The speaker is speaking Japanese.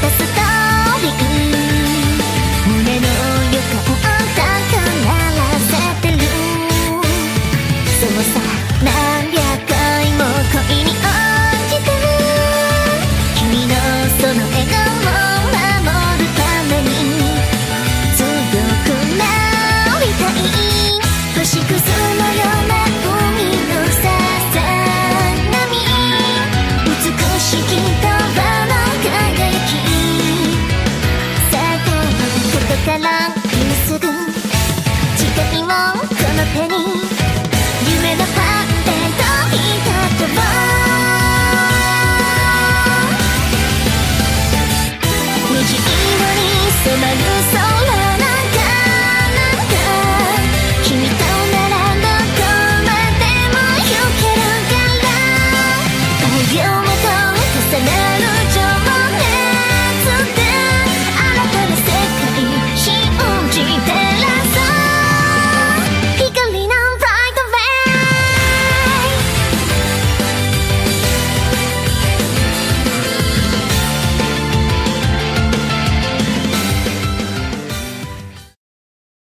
た